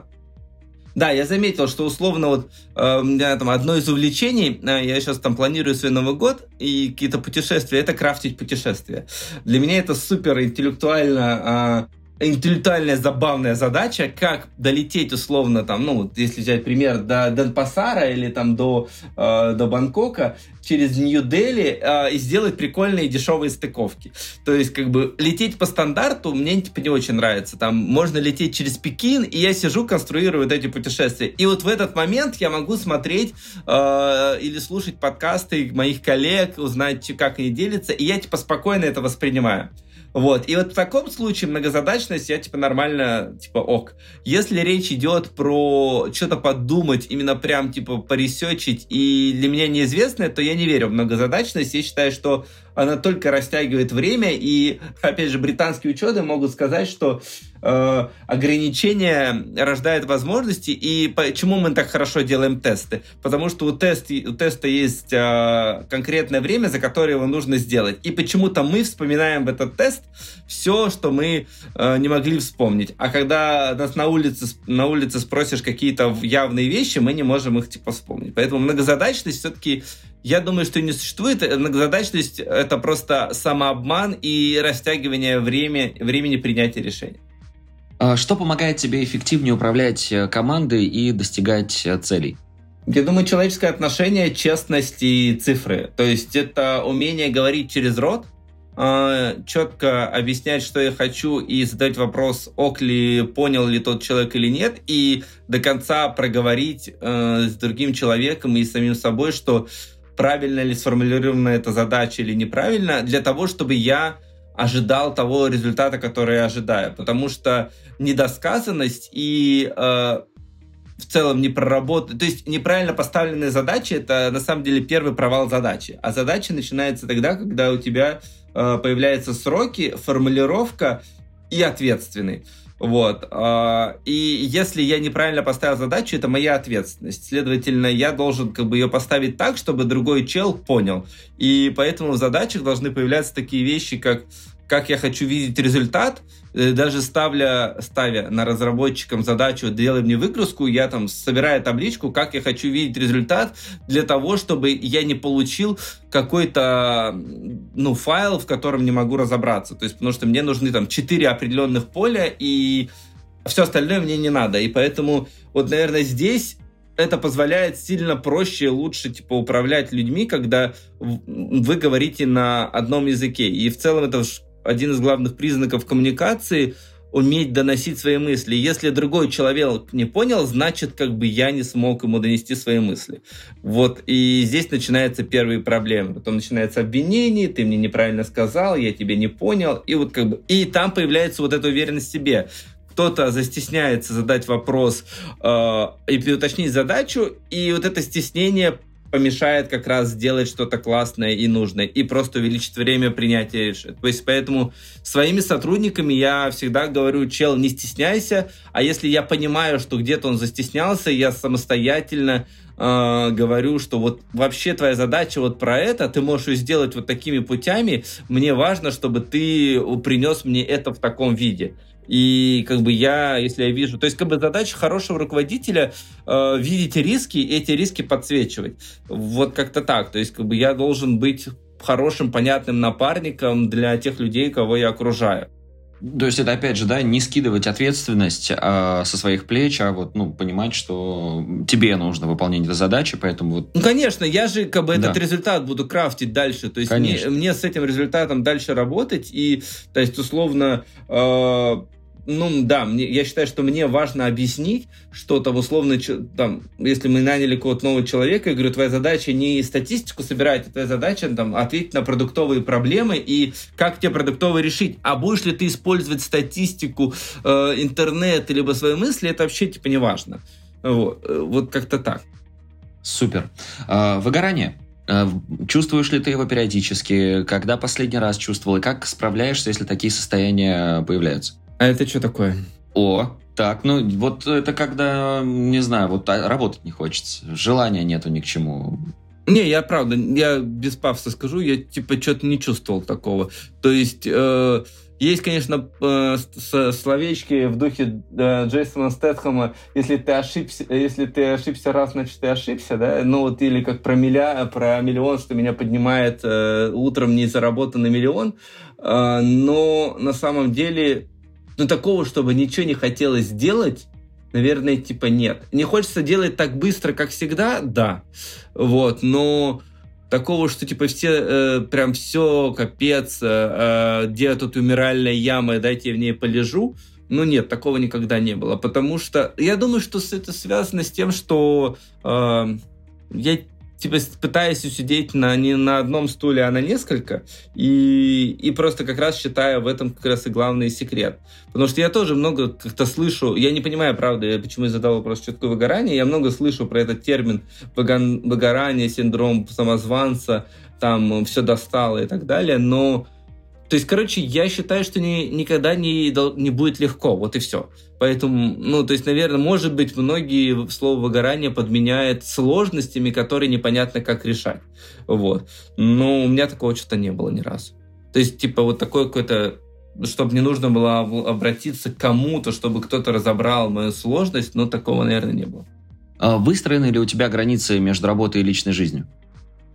да, я заметил, что условно вот э, у меня там одно из увлечений, э, я сейчас там планирую свой Новый год и какие-то путешествия, это крафтить путешествия. Для меня это супер интеллектуально интеллектуальная забавная задача, как долететь условно там, ну, вот если взять пример до Денпасара или там до, э, до Бангкока через Нью-Дели э, и сделать прикольные дешевые стыковки. То есть, как бы, лететь по стандарту мне типа не очень нравится. Там можно лететь через Пекин, и я сижу, конструирую вот эти путешествия. И вот в этот момент я могу смотреть э, или слушать подкасты моих коллег, узнать, как они делятся, и я типа спокойно это воспринимаю. Вот. И вот в таком случае многозадачность я, типа, нормально, типа, ок. Если речь идет про что-то подумать, именно прям, типа, поресечить, и для меня неизвестное, то я не верю в многозадачность. Я считаю, что она только растягивает время, и, опять же, британские ученые могут сказать, что э, ограничения рождают возможности, и почему мы так хорошо делаем тесты? Потому что у, тест, у теста есть э, конкретное время, за которое его нужно сделать, и почему-то мы вспоминаем в этот тест все, что мы э, не могли вспомнить, а когда нас на улице, на улице спросишь какие-то явные вещи, мы не можем их, типа, вспомнить. Поэтому многозадачность все-таки я думаю, что не существует. Многозадачность — это просто самообман и растягивание время, времени принятия решений. А что помогает тебе эффективнее управлять э, командой и достигать э, целей? Я думаю, человеческое отношение, честность и цифры. То есть это умение говорить через рот, а, четко объяснять, что я хочу, и задать вопрос, ок ли, понял ли тот человек или нет, и до конца проговорить э, с другим человеком и самим собой, что правильно ли сформулирована эта задача или неправильно, для того, чтобы я ожидал того результата, который я ожидаю. Потому что недосказанность и э, в целом не проработать, то есть неправильно поставленные задачи это на самом деле первый провал задачи. А задача начинается тогда, когда у тебя э, появляются сроки, формулировка и ответственный. Вот. А, и если я неправильно поставил задачу, это моя ответственность. Следовательно, я должен как бы ее поставить так, чтобы другой чел понял. И поэтому в задачах должны появляться такие вещи, как как я хочу видеть результат, э, даже ставля, ставя на разработчикам задачу «делай мне выгрузку», я там собираю табличку, как я хочу видеть результат для того, чтобы я не получил какой-то ну, файл, в котором не могу разобраться. То есть, потому что мне нужны там четыре определенных поля, и все остальное мне не надо. И поэтому вот, наверное, здесь это позволяет сильно проще, лучше типа управлять людьми, когда вы говорите на одном языке. И в целом это один из главных признаков коммуникации уметь доносить свои мысли. Если другой человек не понял, значит, как бы я не смог ему донести свои мысли. Вот, и здесь начинаются первые проблемы. Потом начинается обвинение, ты мне неправильно сказал, я тебе не понял. И вот как бы, и там появляется вот эта уверенность в себе кто-то застесняется задать вопрос э, и уточнить задачу, и вот это стеснение помешает как раз сделать что-то классное и нужное, и просто увеличит время принятия решения. То есть поэтому своими сотрудниками я всегда говорю, чел, не стесняйся, а если я понимаю, что где-то он застеснялся, я самостоятельно э, говорю, что вот вообще твоя задача вот про это, ты можешь ее сделать вот такими путями, мне важно, чтобы ты принес мне это в таком виде. И как бы я, если я вижу, то есть как бы задача хорошего руководителя э, видеть риски, и эти риски подсвечивать. Вот как-то так. То есть как бы я должен быть хорошим, понятным напарником для тех людей, кого я окружаю. То есть это опять же, да, не скидывать ответственность а, со своих плеч, а вот, ну, понимать, что тебе нужно выполнение этой задачи, поэтому вот... Ну, конечно, я же как бы да. этот результат буду крафтить дальше, то есть мне, мне с этим результатом дальше работать, и, то есть, условно, э, ну да, мне, я считаю, что мне важно объяснить что-то условно, там, если мы наняли какого-то нового человека, я говорю, твоя задача не статистику собирать, а твоя задача там, ответить на продуктовые проблемы и как тебе продуктовые решить. А будешь ли ты использовать статистику, э, интернет, либо свои мысли, это вообще типа не важно. Вот, э, вот как-то так. Супер. А, выгорание. А, чувствуешь ли ты его периодически? Когда последний раз чувствовал? И как справляешься, если такие состояния появляются? А это что такое? О, так, ну вот это когда, не знаю, вот а, работать не хочется, желания нету ни к чему. Не, я правда, я без пафоса скажу, я типа что-то не чувствовал такого. То есть э, есть, конечно, э, словечки в духе э, Джейсона Стэтхэма, если ты ошибся, если ты ошибся раз, значит ты ошибся, да, ну вот или как про миля, про миллион, что меня поднимает э, утром не заработанный миллион, э, но на самом деле Но такого, чтобы ничего не хотелось делать, наверное, типа нет. Не хочется делать так быстро, как всегда, да. Вот, но такого, что типа все э, прям все капец, э, э где тут умиральная яма, дайте я в ней полежу. Ну нет, такого никогда не было, потому что я думаю, что это связано с тем, что э, я типа пытаюсь усидеть на, не на одном стуле, а на несколько, и, и просто как раз считаю в этом как раз и главный секрет. Потому что я тоже много как-то слышу, я не понимаю, правда, почему я задал вопрос четкое выгорание, я много слышу про этот термин выгорание, синдром самозванца, там все достало и так далее, но то есть, короче, я считаю, что не, никогда не, не будет легко, вот и все. Поэтому, ну, то есть, наверное, может быть, многие слово выгорание подменяют сложностями, которые непонятно как решать. Вот. Но у меня такого что-то не было ни разу. То есть, типа, вот такой какой-то чтобы не нужно было обратиться к кому-то, чтобы кто-то разобрал мою сложность, но такого, наверное, не было. А выстроены ли у тебя границы между работой и личной жизнью?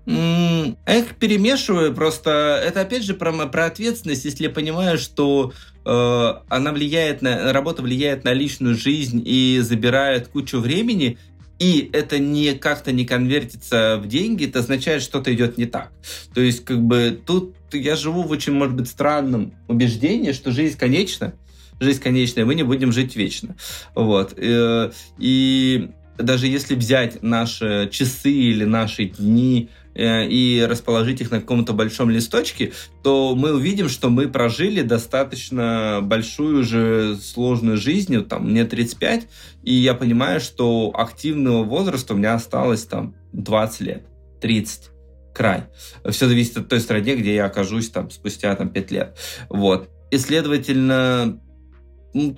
Их перемешиваю, просто это опять же про, про ответственность, если я понимаю, что э, она влияет на, работа влияет на личную жизнь и забирает кучу времени, и это не как-то не конвертится в деньги, это означает, что что-то идет не так. То есть, как бы, тут я живу в очень, может быть, странном убеждении, что жизнь конечна, жизнь конечная, мы не будем жить вечно. Вот. Э, и даже если взять наши часы или наши дни, и расположить их на каком-то большом листочке, то мы увидим, что мы прожили достаточно большую же сложную жизнь, там, мне 35, и я понимаю, что активного возраста у меня осталось там 20 лет, 30 край. Все зависит от той стране, где я окажусь там спустя там 5 лет. Вот. И, следовательно,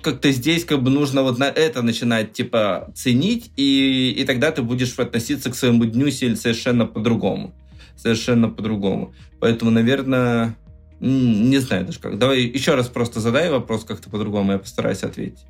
как-то здесь как бы нужно вот на это начинать, типа, ценить, и, и тогда ты будешь относиться к своему дню совершенно по-другому. Совершенно по-другому. Поэтому, наверное, не знаю даже как. Давай еще раз просто задай вопрос как-то по-другому, я постараюсь ответить.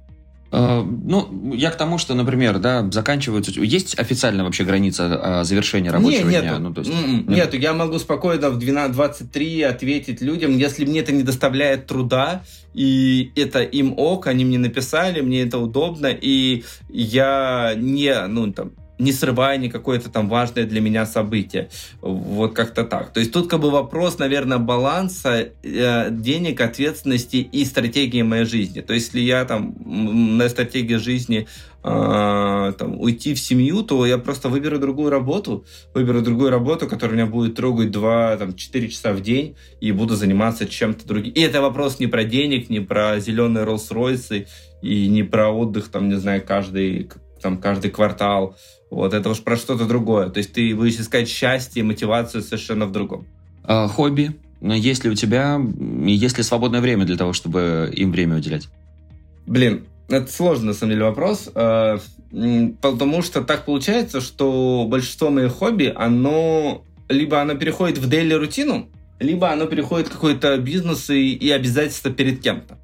А, ну, я к тому, что, например, да, заканчиваются... Есть официальная вообще граница а, завершения рабочего не, нету. дня? Ну, то есть, м-м, нет. нету. Я могу спокойно в 12.23 ответить людям, если мне это не доставляет труда, и это им ок, они мне написали, мне это удобно, и я не, ну, там, не срывая ни какое-то там важное для меня событие. Вот как-то так. То есть тут как бы вопрос, наверное, баланса э, денег, ответственности и стратегии моей жизни. То есть если я там на стратегии жизни э, там, уйти в семью, то я просто выберу другую работу, выберу другую работу, которая меня будет трогать 2-4 часа в день и буду заниматься чем-то другим. И это вопрос не про денег, не про зеленые Роллс-Ройсы и не про отдых, там, не знаю, каждый, там, каждый квартал. Вот это уж про что-то другое. То есть ты будешь искать счастье и мотивацию совершенно в другом. А, хобби? Есть ли у тебя, есть ли свободное время для того, чтобы им время уделять? Блин, это сложный, на самом деле, вопрос, а, потому что так получается, что большинство моих хобби, оно либо оно переходит в дейли рутину, либо оно переходит в какой-то бизнес и, и обязательства перед кем-то.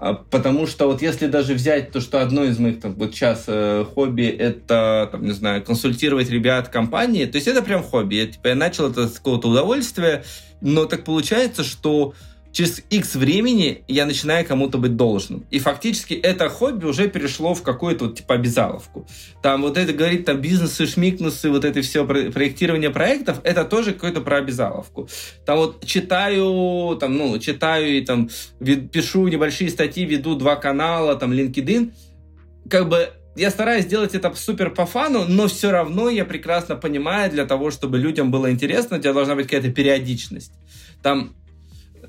А, потому что вот если даже взять то, что одно из моих там, вот сейчас э, хобби это, там, не знаю, консультировать ребят компании, то есть это прям хобби. Я, типа, я начал это с какого-то удовольствия, но так получается, что через X времени я начинаю кому-то быть должным. И фактически это хобби уже перешло в какую-то вот, типа обязаловку. Там вот это говорит, там бизнесы, шмикнусы, вот это все проектирование проектов, это тоже какое-то про обязаловку. Там вот читаю, там, ну, читаю и там пишу небольшие статьи, веду два канала, там, LinkedIn, как бы я стараюсь сделать это супер по фану, но все равно я прекрасно понимаю, для того, чтобы людям было интересно, у тебя должна быть какая-то периодичность. Там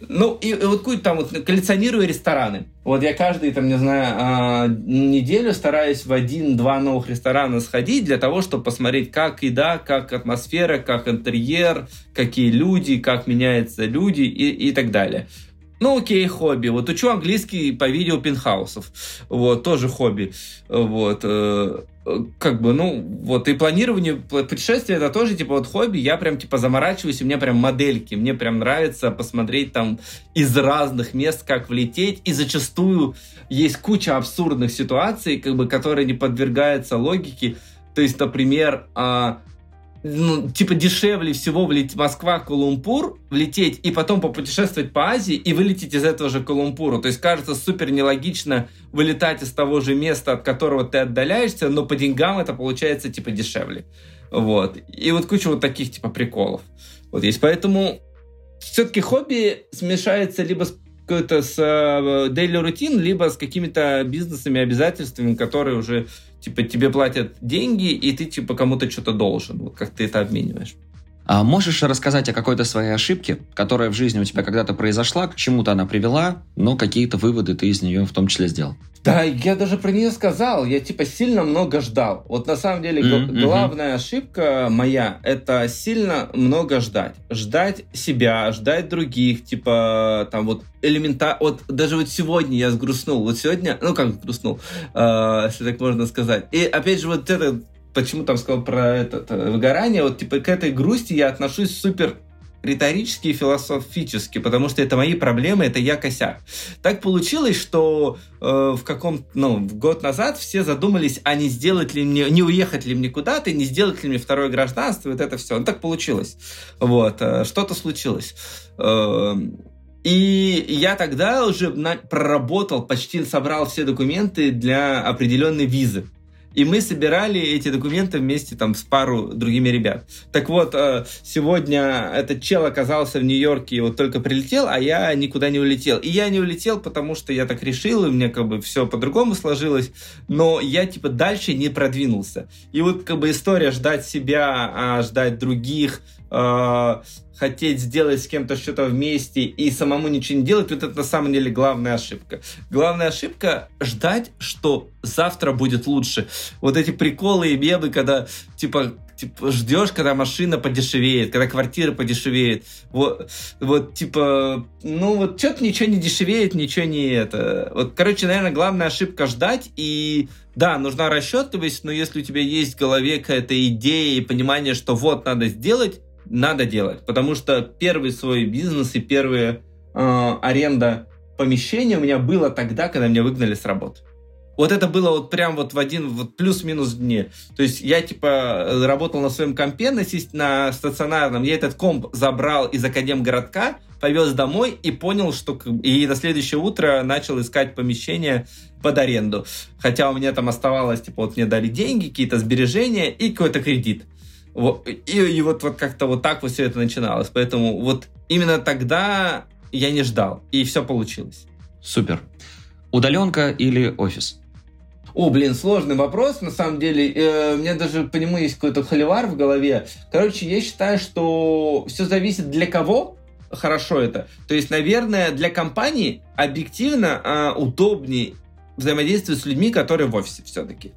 ну, и, и вот какую-то там вот коллекционирую рестораны. Вот я каждый, там, не знаю, а, неделю стараюсь в один-два новых ресторана сходить для того, чтобы посмотреть, как еда, как атмосфера, как интерьер, какие люди, как меняются люди и, и так далее. Ну, окей, хобби. Вот учу английский по видео пентхаусов. Вот, тоже хобби. Вот. Как бы, ну, вот, и планирование путешествия это тоже, типа, вот хобби, я прям, типа, заморачиваюсь, у меня прям модельки, мне прям нравится посмотреть там из разных мест, как влететь, и зачастую есть куча абсурдных ситуаций, как бы, которые не подвергаются логике, то есть, например, а, ну, типа дешевле всего влететь Москва, Кулумпур, влететь и потом попутешествовать по Азии и вылететь из этого же Кулумпура. То есть кажется супер нелогично вылетать из того же места, от которого ты отдаляешься, но по деньгам это получается типа дешевле. Вот. И вот куча вот таких типа приколов. Вот есть. Поэтому все-таки хобби смешается либо с какой-то с э, daily рутин, либо с какими-то бизнесами, обязательствами, которые уже типа тебе платят деньги, и ты типа кому-то что-то должен. Вот как ты это обмениваешь. А можешь рассказать о какой-то своей ошибке, которая в жизни у тебя когда-то произошла, к чему-то она привела, но какие-то выводы ты из нее в том числе сделал? Да, я даже про нее сказал. Я типа сильно много ждал. Вот на самом деле mm-hmm. главная ошибка моя это сильно много ждать. Ждать себя, ждать других, типа там вот элемента. Вот даже вот сегодня я сгрустнул. Вот сегодня, ну как сгрустнул, э, если так можно сказать. И опять же вот это почему там сказал про это, это выгорание, вот типа к этой грусти я отношусь супер риторически и философически, потому что это мои проблемы, это я косяк. Так получилось, что э, в каком ну, год назад все задумались, а не сделать ли мне, не уехать ли мне куда-то, не сделать ли мне второе гражданство, вот это все. Ну, так получилось. Вот, э, что-то случилось. Э, и я тогда уже на, проработал, почти собрал все документы для определенной визы. И мы собирали эти документы вместе там с пару другими ребят. Так вот, э, сегодня этот чел оказался в Нью-Йорке и вот только прилетел, а я никуда не улетел. И я не улетел, потому что я так решил, и мне как бы все по-другому сложилось, но я типа дальше не продвинулся. И вот как бы история ждать себя, а ждать других, э, хотеть сделать с кем-то что-то вместе и самому ничего не делать, вот это на самом деле главная ошибка. Главная ошибка — ждать, что завтра будет лучше. Вот эти приколы и мемы, когда, типа, типа, ждешь, когда машина подешевеет, когда квартира подешевеет. Вот, вот типа, ну вот что-то ничего не дешевеет, ничего не это. Вот, короче, наверное, главная ошибка ждать и да, нужна расчетливость, но если у тебя есть в голове какая-то идея и понимание, что вот надо сделать, надо делать, потому что первый свой бизнес и первая э, аренда помещения у меня было тогда, когда меня выгнали с работы. Вот это было вот прям вот в один вот плюс-минус дне. То есть я типа работал на своем компе на, на стационарном, я этот комп забрал из Академгородка, повез домой и понял, что... И на следующее утро начал искать помещение под аренду. Хотя у меня там оставалось, типа, вот мне дали деньги, какие-то сбережения и какой-то кредит. Вот, и, и вот, вот как-то вот так вот все это начиналось. Поэтому вот именно тогда я не ждал, и все получилось. Супер. Удаленка или офис? О, блин, сложный вопрос, на самом деле. Э, у меня даже по нему есть какой-то холивар в голове. Короче, я считаю, что все зависит для кого хорошо это. То есть, наверное, для компании объективно э, удобнее взаимодействовать с людьми, которые в офисе все-таки.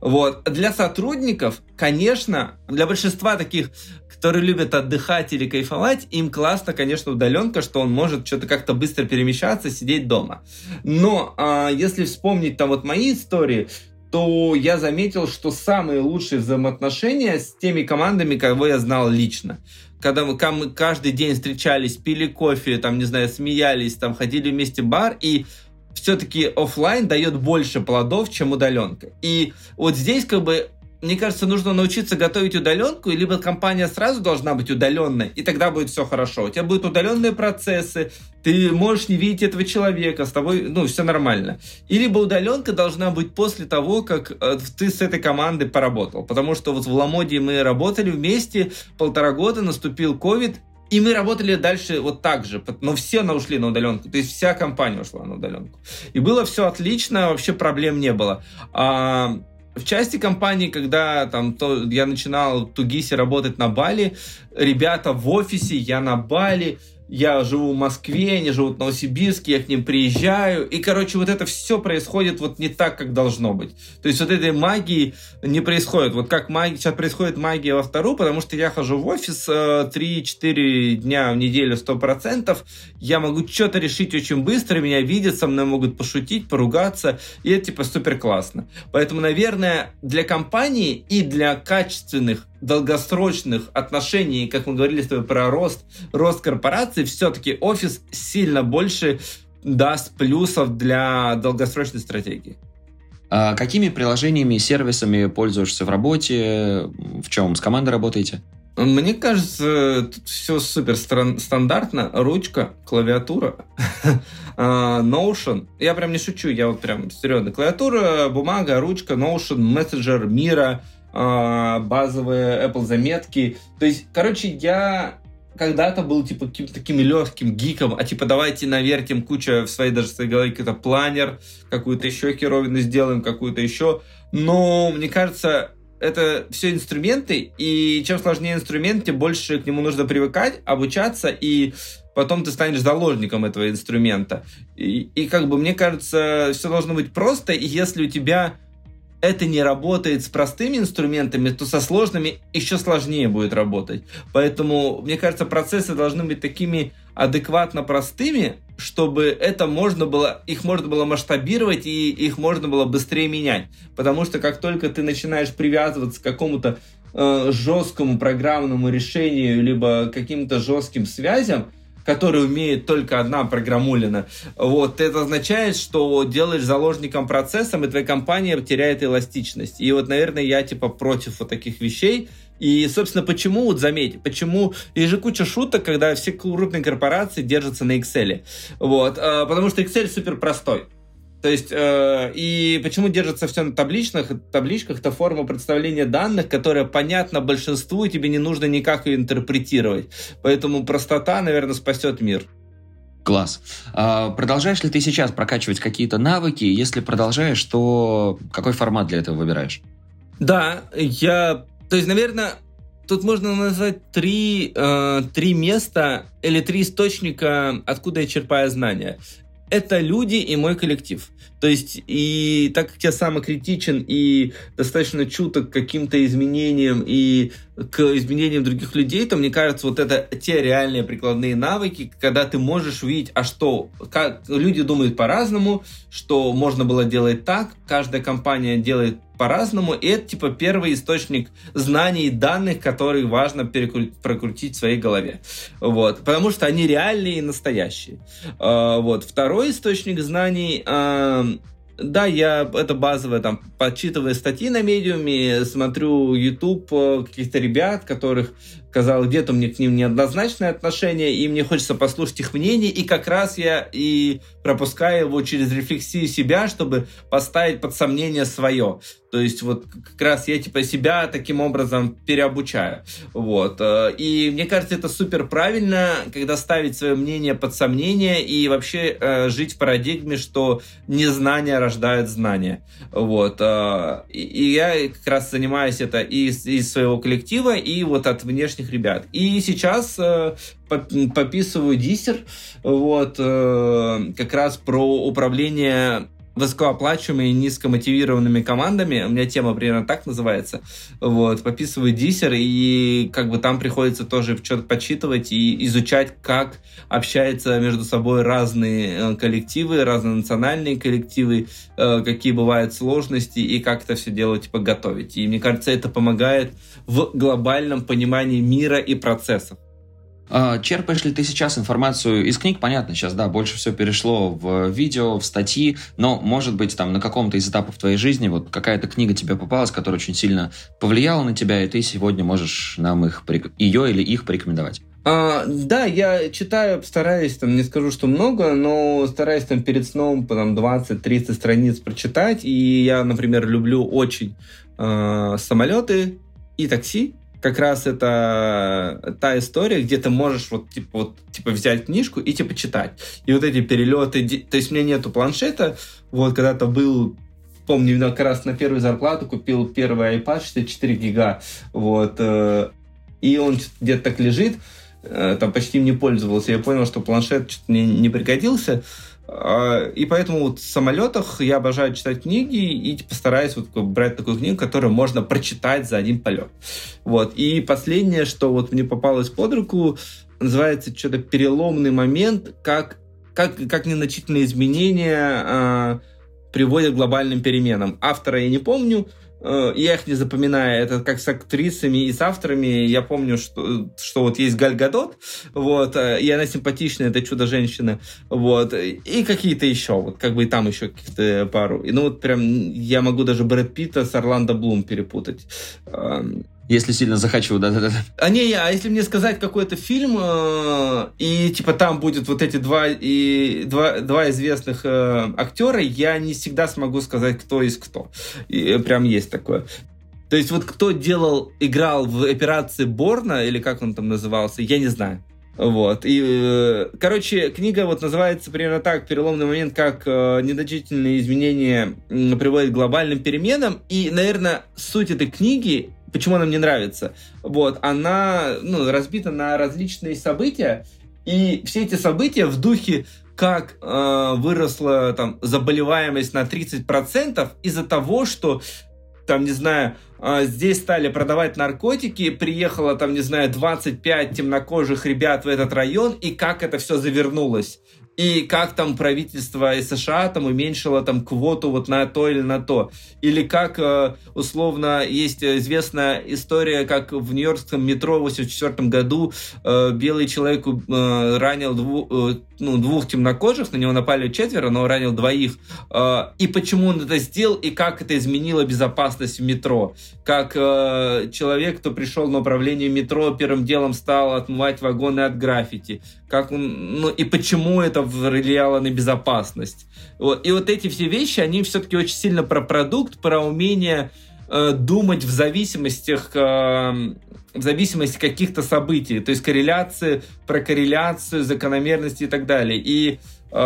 Вот. Для сотрудников, конечно, для большинства таких, которые любят отдыхать или кайфовать, им классно, конечно, удаленка, что он может что-то как-то быстро перемещаться, сидеть дома. Но а, если вспомнить там вот мои истории, то я заметил, что самые лучшие взаимоотношения с теми командами, кого я знал лично. Когда мы, мы каждый день встречались, пили кофе, там, не знаю, смеялись, там, ходили вместе в бар, и все-таки офлайн дает больше плодов, чем удаленка. И вот здесь как бы мне кажется, нужно научиться готовить удаленку, либо компания сразу должна быть удаленной, и тогда будет все хорошо. У тебя будут удаленные процессы, ты можешь не видеть этого человека, с тобой, ну, все нормально. И либо удаленка должна быть после того, как э, ты с этой командой поработал. Потому что вот в Ламоде мы работали вместе полтора года, наступил ковид, и мы работали дальше вот так же, но все на ушли на удаленку, то есть вся компания ушла на удаленку. И было все отлично, вообще проблем не было. А, в части компании, когда там то, я начинал в Тугисе работать на Бали, ребята в офисе, я на Бали, я живу в Москве, они живут в Новосибирске, я к ним приезжаю, и, короче, вот это все происходит вот не так, как должно быть. То есть вот этой магии не происходит. Вот как магия, сейчас происходит магия во вторую, потому что я хожу в офис э, 3-4 дня в неделю 100%, я могу что-то решить очень быстро, меня видят, со мной могут пошутить, поругаться, и это типа супер классно. Поэтому, наверное, для компании и для качественных долгосрочных отношений, как мы говорили с тобой про рост, рост корпорации, все-таки офис сильно больше даст плюсов для долгосрочной стратегии. А какими приложениями и сервисами пользуешься в работе? В чем с командой работаете? Мне кажется, тут все супер стандартно. Ручка, клавиатура, (laughs) а, Notion. Я прям не шучу, я вот прям серьезно. Клавиатура, бумага, ручка, Notion, мессенджер, Мира, базовые Apple заметки. То есть, короче, я когда-то был типа каким-то таким легким гиком, а типа давайте навертим кучу в своей даже своей голове какой-то планер, какую-то еще херовину сделаем, какую-то еще. Но мне кажется, это все инструменты, и чем сложнее инструмент, тем больше к нему нужно привыкать, обучаться, и потом ты станешь заложником этого инструмента. И, и как бы мне кажется, все должно быть просто, и если у тебя это не работает с простыми инструментами, то со сложными еще сложнее будет работать. Поэтому, мне кажется, процессы должны быть такими адекватно простыми, чтобы это можно было, их можно было масштабировать и их можно было быстрее менять. Потому что как только ты начинаешь привязываться к какому-то э, жесткому программному решению, либо каким-то жестким связям, который умеет только одна программулина. Вот, это означает, что делаешь заложником процессом, и твоя компания теряет эластичность. И вот, наверное, я типа против вот таких вещей. И, собственно, почему, вот заметь, почему есть же куча шуток, когда все крупные корпорации держатся на Excel. Вот, а, потому что Excel супер простой. То есть, э, и почему держится все на табличных, табличках, это форма представления данных, которая понятна большинству, и тебе не нужно никак ее интерпретировать. Поэтому простота, наверное, спасет мир. Класс. А продолжаешь ли ты сейчас прокачивать какие-то навыки? Если продолжаешь, то какой формат для этого выбираешь? Да, я... То есть, наверное, тут можно назвать три, э, три места или три источника, откуда я черпаю знания это люди и мой коллектив. То есть, и так как я самокритичен и достаточно чуток к каким-то изменениям и к изменениям других людей, то мне кажется, вот это те реальные прикладные навыки, когда ты можешь увидеть, а что, как люди думают по-разному, что можно было делать так, каждая компания делает по-разному, и это типа первый источник знаний и данных, которые важно прокрутить в своей голове. Вот. Потому что они реальные и настоящие. А, вот. Второй источник знаний да, я это базовое, там, подчитываю статьи на медиуме, смотрю YouTube э, каких-то ребят, которых казалось, где-то мне к ним неоднозначное отношение, и мне хочется послушать их мнение, и как раз я и пропускаю его через рефлексию себя, чтобы поставить под сомнение свое. То есть вот как раз я типа себя таким образом переобучаю. Вот. Э, и мне кажется, это супер правильно, когда ставить свое мнение под сомнение и вообще э, жить в парадигме, что незнание рождает знание. Вот. Э, и я как раз занимаюсь это и из своего коллектива, и вот от внешних ребят. И сейчас пописываю диссер, вот, как раз про управление высокооплачиваемыми и низкомотивированными командами. У меня тема примерно так называется. Вот, пописываю диссер, и как бы там приходится тоже что-то подсчитывать и изучать, как общаются между собой разные э, коллективы, разные национальные коллективы, э, какие бывают сложности и как это все дело типа готовить. И мне кажется, это помогает в глобальном понимании мира и процессов. А, черпаешь ли ты сейчас информацию из книг? Понятно, сейчас, да, больше все перешло в видео, в статьи, но, может быть, там на каком-то из этапов твоей жизни вот какая-то книга тебе попалась, которая очень сильно повлияла на тебя, и ты сегодня можешь нам их, ее или их порекомендовать. А, да, я читаю, стараюсь, там, не скажу, что много, но стараюсь там перед сном по там, 20-30 страниц прочитать. И я, например, люблю очень э, самолеты и такси как раз это та история, где ты можешь вот типа вот типа взять книжку и типа читать. И вот эти перелеты, то есть у меня нету планшета, вот когда-то был помню, как раз на первую зарплату купил первый iPad 64 гига, вот, э, и он где-то так лежит, э, там почти не пользовался, я понял, что планшет что-то мне не пригодился, и поэтому вот в самолетах я обожаю читать книги и типа, стараюсь вот брать такую книгу, которую можно прочитать за один полет. Вот. И последнее, что вот мне попалось под руку, называется что-то переломный момент, как, как, как незначительные изменения э, приводят к глобальным переменам. Автора я не помню, я их не запоминаю, это как с актрисами и с авторами, я помню, что, что вот есть Галь Гадот, вот, э, и она симпатичная, это чудо-женщина, вот, и какие-то еще, вот, как бы и там еще каких-то пару. И, ну, вот прям я могу даже Брэд Питта с Орландо Блум перепутать. Если сильно захочу, да-да-да. А не, а если мне сказать какой-то фильм, э, и типа там будет вот эти два, и, два, два известных э, актера, я не всегда смогу сказать, кто из кто. И прям есть такое. То есть вот кто делал, играл в операции Борна, или как он там назывался, я не знаю. Вот. И, э, короче, книга вот называется примерно так, переломный момент, как э, недочительные изменения приводят к глобальным переменам. И, наверное, суть этой книги почему она мне нравится. Вот, она ну, разбита на различные события, и все эти события в духе как э, выросла там заболеваемость на 30% из-за того, что там, не знаю, э, здесь стали продавать наркотики, приехало там, не знаю, 25 темнокожих ребят в этот район, и как это все завернулось и как там правительство США там уменьшило там квоту вот на то или на то. Или как, э, условно, есть известная история, как в Нью-Йоркском метро в 1984 году э, белый человек э, ранил двух, ну, двух темнокожих, на него напали четверо, но ранил двоих. И почему он это сделал, и как это изменило безопасность в метро. Как человек, кто пришел на управление метро, первым делом стал отмывать вагоны от граффити. Как он, ну, и почему это влияло на безопасность. Вот. И вот эти все вещи, они все-таки очень сильно про продукт, про умение э, думать в зависимостях, э, в зависимости каких-то событий, то есть корреляции, про корреляцию, закономерности и так далее. И э,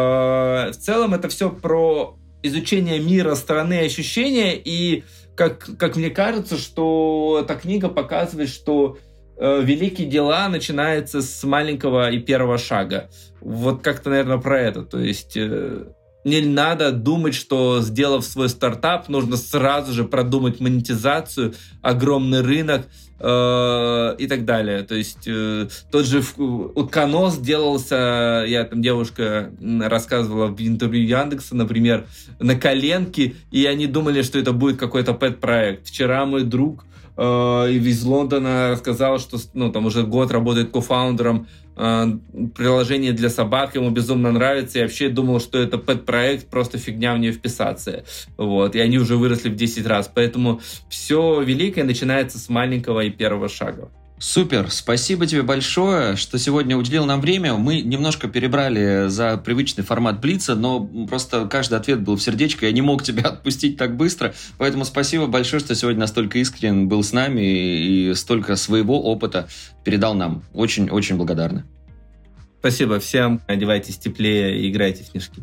в целом это все про изучение мира, страны, ощущения, и как, как мне кажется, что эта книга показывает, что великие дела начинаются с маленького и первого шага. Вот как-то, наверное, про это. То есть э, не надо думать, что сделав свой стартап, нужно сразу же продумать монетизацию, огромный рынок э, и так далее. То есть э, тот же утконос делался, я там девушка рассказывала в интервью Яндекса, например, на коленке, и они думали, что это будет какой-то пэт-проект. Вчера мой друг э, из Лондона сказал, что ну, там уже год работает кофаундером э, приложения для собак, ему безумно нравится, и вообще думал, что это пэт-проект, просто фигня в нее вписаться. Вот, и они уже выросли в 10 раз. Поэтому все великое начинается с маленького и первого шага. Супер, спасибо тебе большое, что сегодня уделил нам время. Мы немножко перебрали за привычный формат Блица, но просто каждый ответ был в сердечко, я не мог (laughs) тебя отпустить так быстро, поэтому спасибо большое, что сегодня настолько искренен был с нами и столько своего опыта передал нам. Очень-очень благодарны. Спасибо всем, одевайтесь теплее и играйте в снежки.